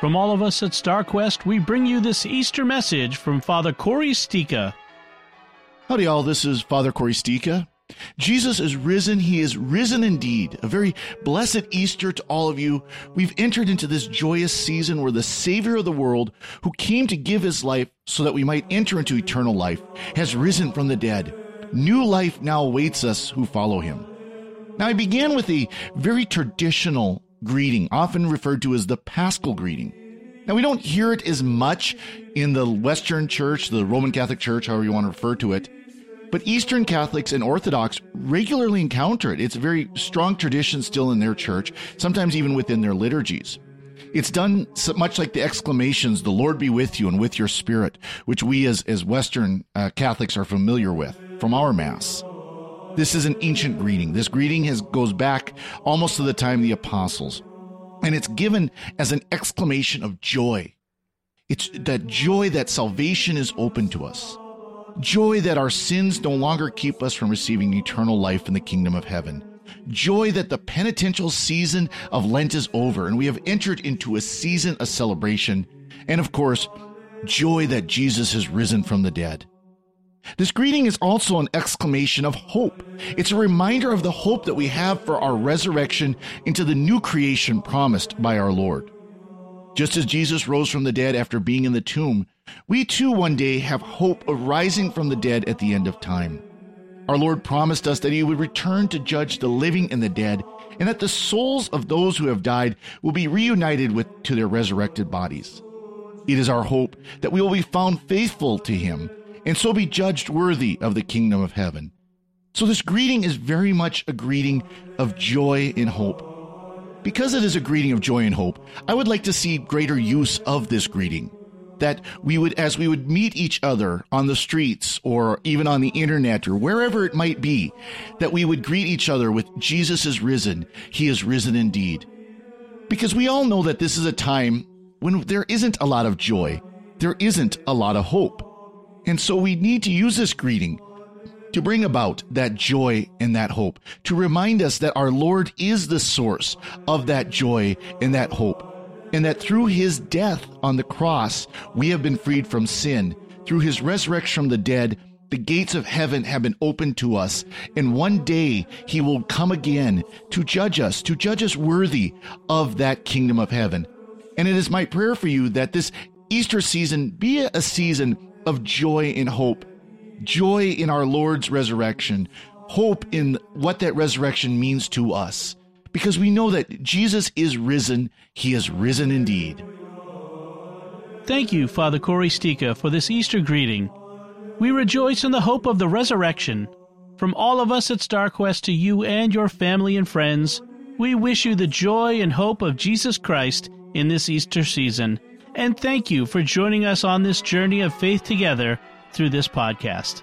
From all of us at StarQuest, we bring you this Easter message from Father Cory Sticha. Howdy, all. This is Father Cory Sticha. Jesus is risen. He is risen indeed. A very blessed Easter to all of you. We've entered into this joyous season where the Savior of the world, who came to give his life so that we might enter into eternal life, has risen from the dead. New life now awaits us who follow him. Now, I began with a very traditional greeting, often referred to as the Paschal greeting. Now, we don't hear it as much in the Western Church, the Roman Catholic Church, however you want to refer to it, but Eastern Catholics and Orthodox regularly encounter it. It's a very strong tradition still in their church, sometimes even within their liturgies. It's done so much like the exclamations, the Lord be with you and with your spirit, which we as, as Western uh, Catholics are familiar with from our Mass. This is an ancient greeting. This greeting has, goes back almost to the time of the apostles. And it's given as an exclamation of joy. It's that joy that salvation is open to us. Joy that our sins no longer keep us from receiving eternal life in the kingdom of heaven. Joy that the penitential season of Lent is over and we have entered into a season of celebration. And of course, joy that Jesus has risen from the dead. This greeting is also an exclamation of hope. It's a reminder of the hope that we have for our resurrection into the new creation promised by our Lord. Just as Jesus rose from the dead after being in the tomb, we too one day have hope of rising from the dead at the end of time. Our Lord promised us that He would return to judge the living and the dead, and that the souls of those who have died will be reunited with to their resurrected bodies. It is our hope that we will be found faithful to Him and so be judged worthy of the kingdom of heaven. So, this greeting is very much a greeting of joy and hope. Because it is a greeting of joy and hope, I would like to see greater use of this greeting. That we would, as we would meet each other on the streets or even on the internet or wherever it might be, that we would greet each other with Jesus is risen. He is risen indeed. Because we all know that this is a time when there isn't a lot of joy. There isn't a lot of hope. And so we need to use this greeting to bring about that joy and that hope, to remind us that our Lord is the source of that joy and that hope, and that through his death on the cross, we have been freed from sin. Through his resurrection from the dead, the gates of heaven have been opened to us, and one day he will come again to judge us, to judge us worthy of that kingdom of heaven. And it is my prayer for you that this Easter season be a season of joy and hope. Joy in our Lord's resurrection, hope in what that resurrection means to us. Because we know that Jesus is risen, he is risen indeed. Thank you, Father Cory Sticha, for this Easter greeting. We rejoice in the hope of the resurrection. From all of us at StarQuest to you and your family and friends, we wish you the joy and hope of Jesus Christ in this Easter season and thank you for joining us on this journey of faith together through this podcast.